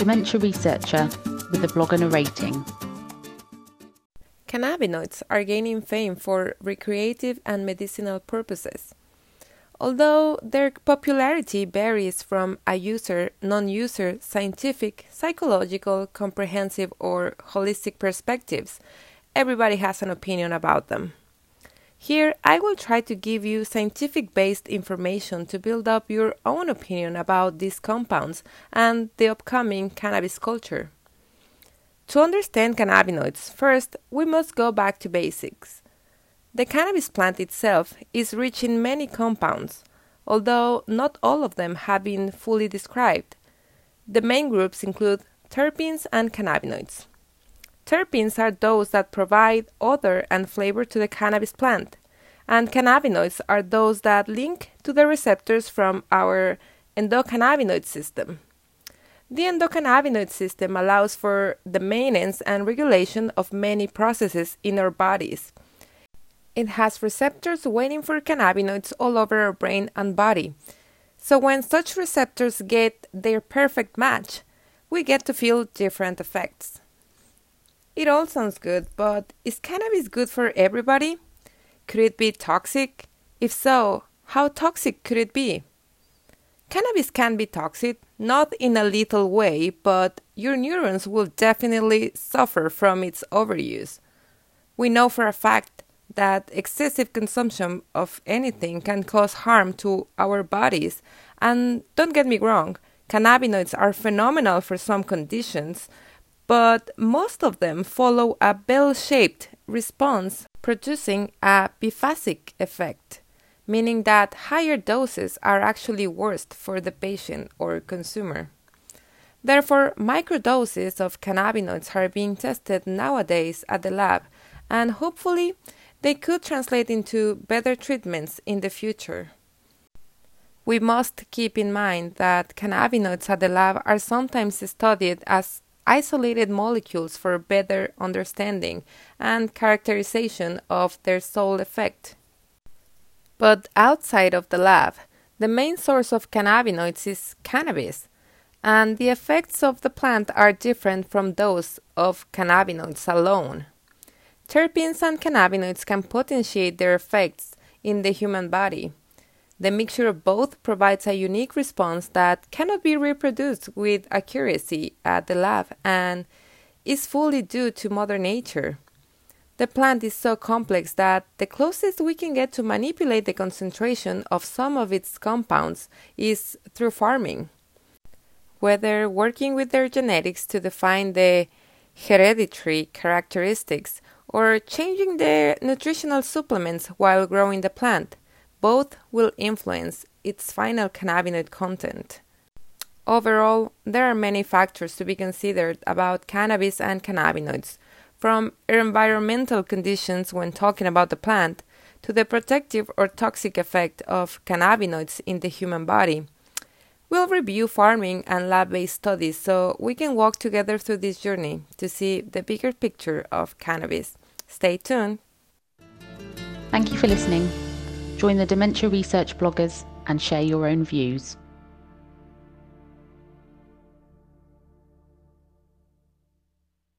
dementia researcher with a blog and a rating. Cannabinoids are gaining fame for recreative and medicinal purposes. Although their popularity varies from a user non user scientific, psychological, comprehensive, or holistic perspectives, everybody has an opinion about them. Here, I will try to give you scientific based information to build up your own opinion about these compounds and the upcoming cannabis culture. To understand cannabinoids, first we must go back to basics. The cannabis plant itself is rich in many compounds, although not all of them have been fully described. The main groups include terpenes and cannabinoids. Terpenes are those that provide odor and flavor to the cannabis plant, and cannabinoids are those that link to the receptors from our endocannabinoid system. The endocannabinoid system allows for the maintenance and regulation of many processes in our bodies. It has receptors waiting for cannabinoids all over our brain and body. So, when such receptors get their perfect match, we get to feel different effects. It all sounds good, but is cannabis good for everybody? Could it be toxic? If so, how toxic could it be? Cannabis can be toxic, not in a lethal way, but your neurons will definitely suffer from its overuse. We know for a fact that excessive consumption of anything can cause harm to our bodies. And don't get me wrong, cannabinoids are phenomenal for some conditions, but most of them follow a bell shaped response, producing a biphasic effect meaning that higher doses are actually worse for the patient or consumer. Therefore, microdoses of cannabinoids are being tested nowadays at the lab, and hopefully, they could translate into better treatments in the future. We must keep in mind that cannabinoids at the lab are sometimes studied as isolated molecules for better understanding and characterization of their sole effect. But outside of the lab, the main source of cannabinoids is cannabis, and the effects of the plant are different from those of cannabinoids alone. Terpenes and cannabinoids can potentiate their effects in the human body. The mixture of both provides a unique response that cannot be reproduced with accuracy at the lab and is fully due to Mother Nature. The plant is so complex that the closest we can get to manipulate the concentration of some of its compounds is through farming. Whether working with their genetics to define the hereditary characteristics or changing the nutritional supplements while growing the plant, both will influence its final cannabinoid content. Overall, there are many factors to be considered about cannabis and cannabinoids from environmental conditions when talking about the plant to the protective or toxic effect of cannabinoids in the human body. We'll review farming and lab based studies so we can walk together through this journey to see the bigger picture of cannabis. Stay tuned. Thank you for listening. Join the Dementia Research bloggers and share your own views.